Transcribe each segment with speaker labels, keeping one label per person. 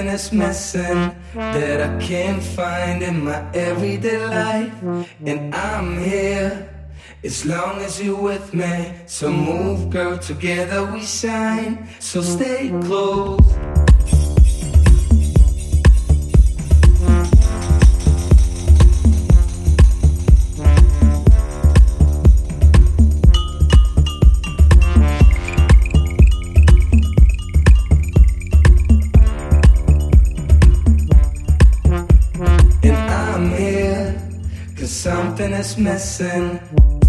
Speaker 1: something that's missing that I can't find in my everyday life. And I'm here as long as you're with me. So move, girl, together we shine. So stay close. Missing.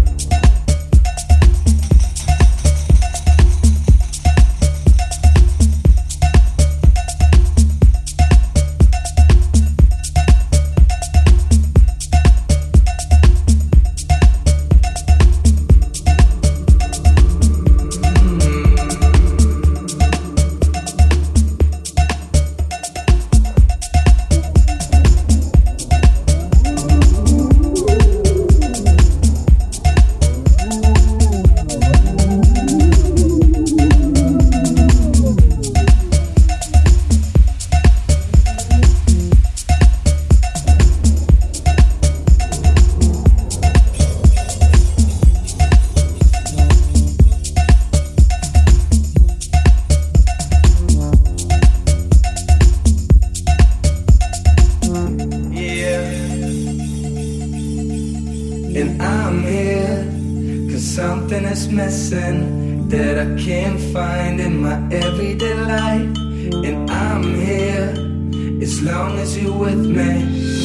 Speaker 1: Missing that I can't find in my everyday life. And I'm here, as long as you're with me.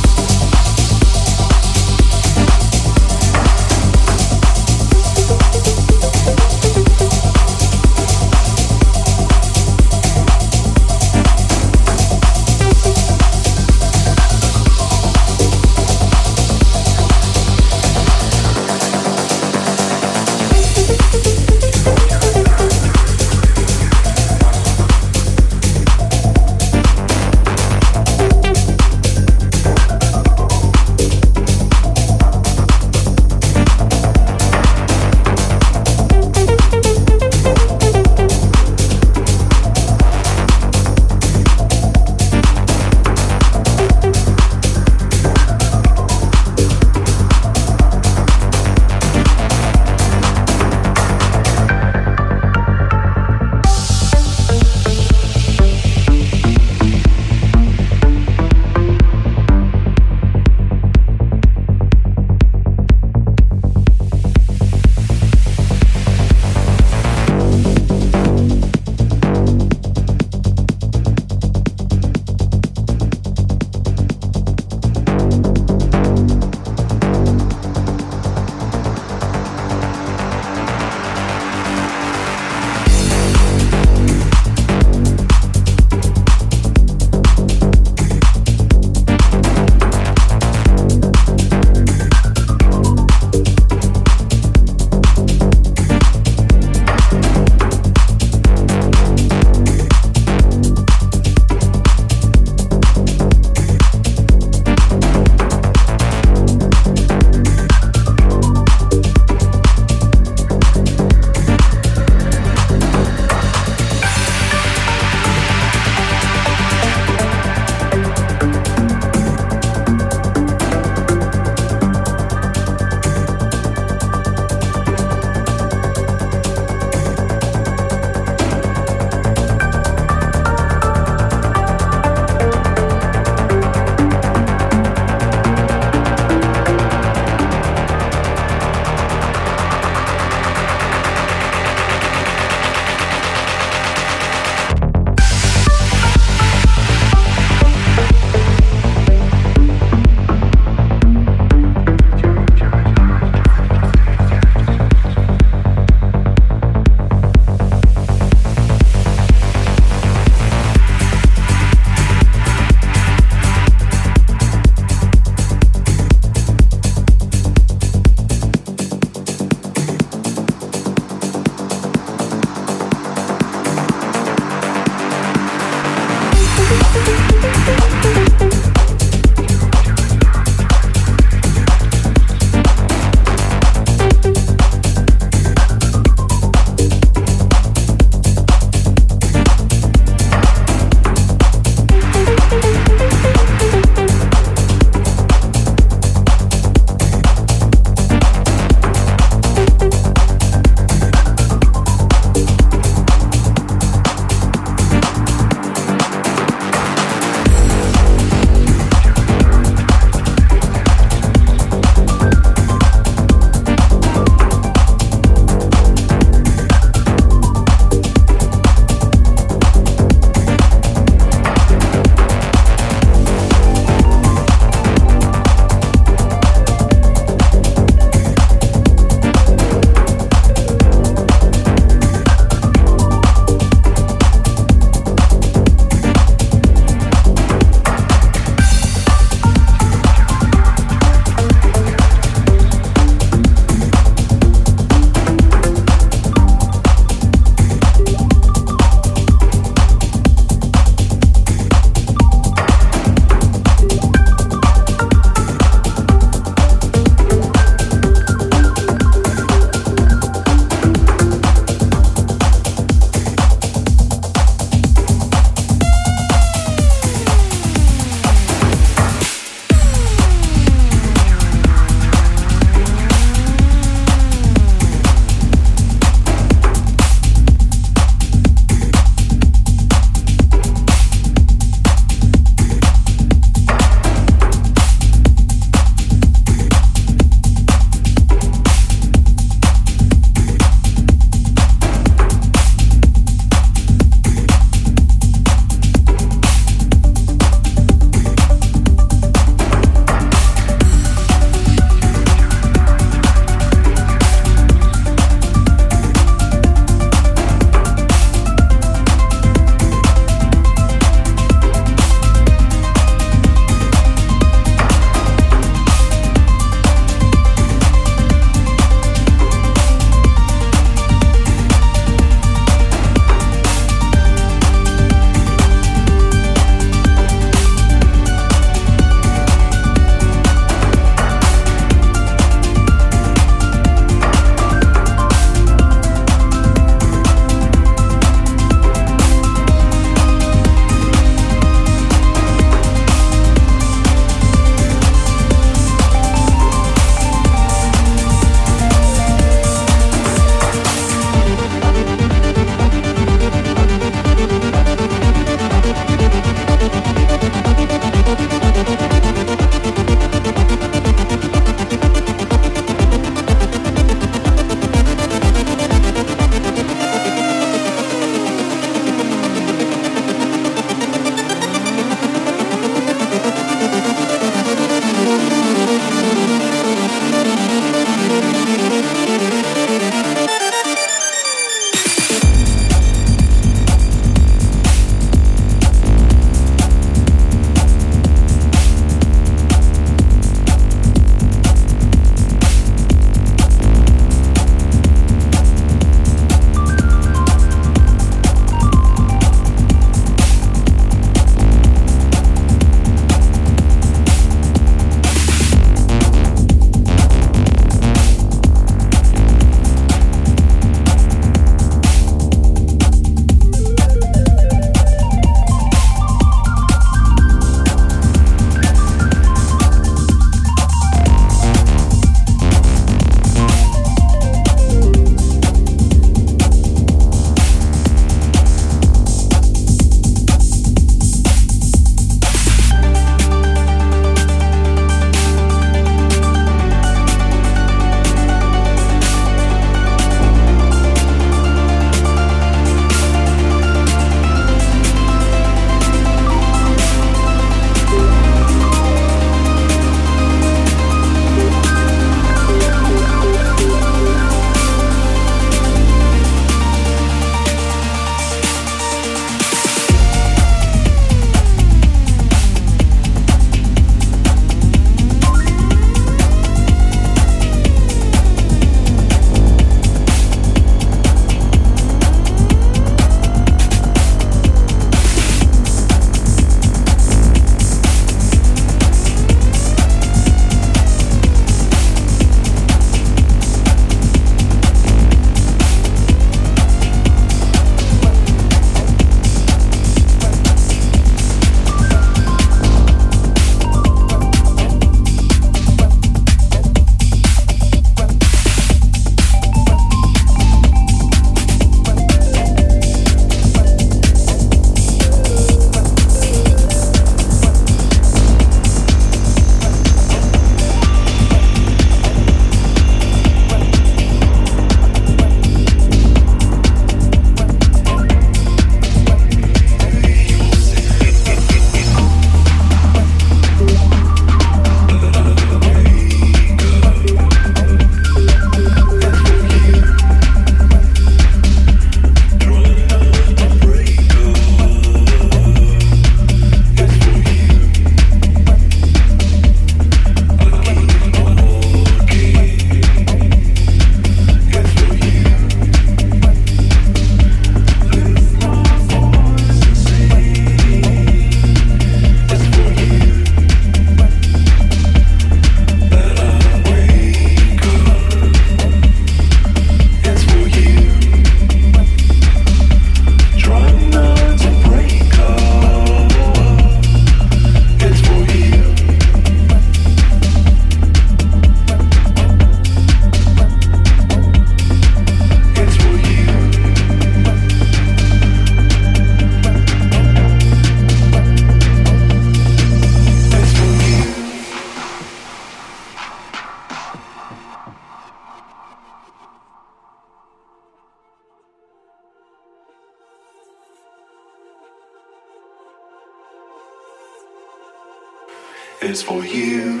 Speaker 2: for you.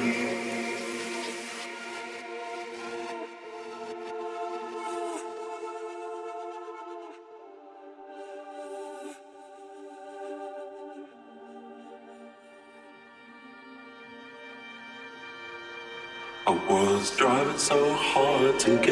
Speaker 2: A world's driving so hard to get.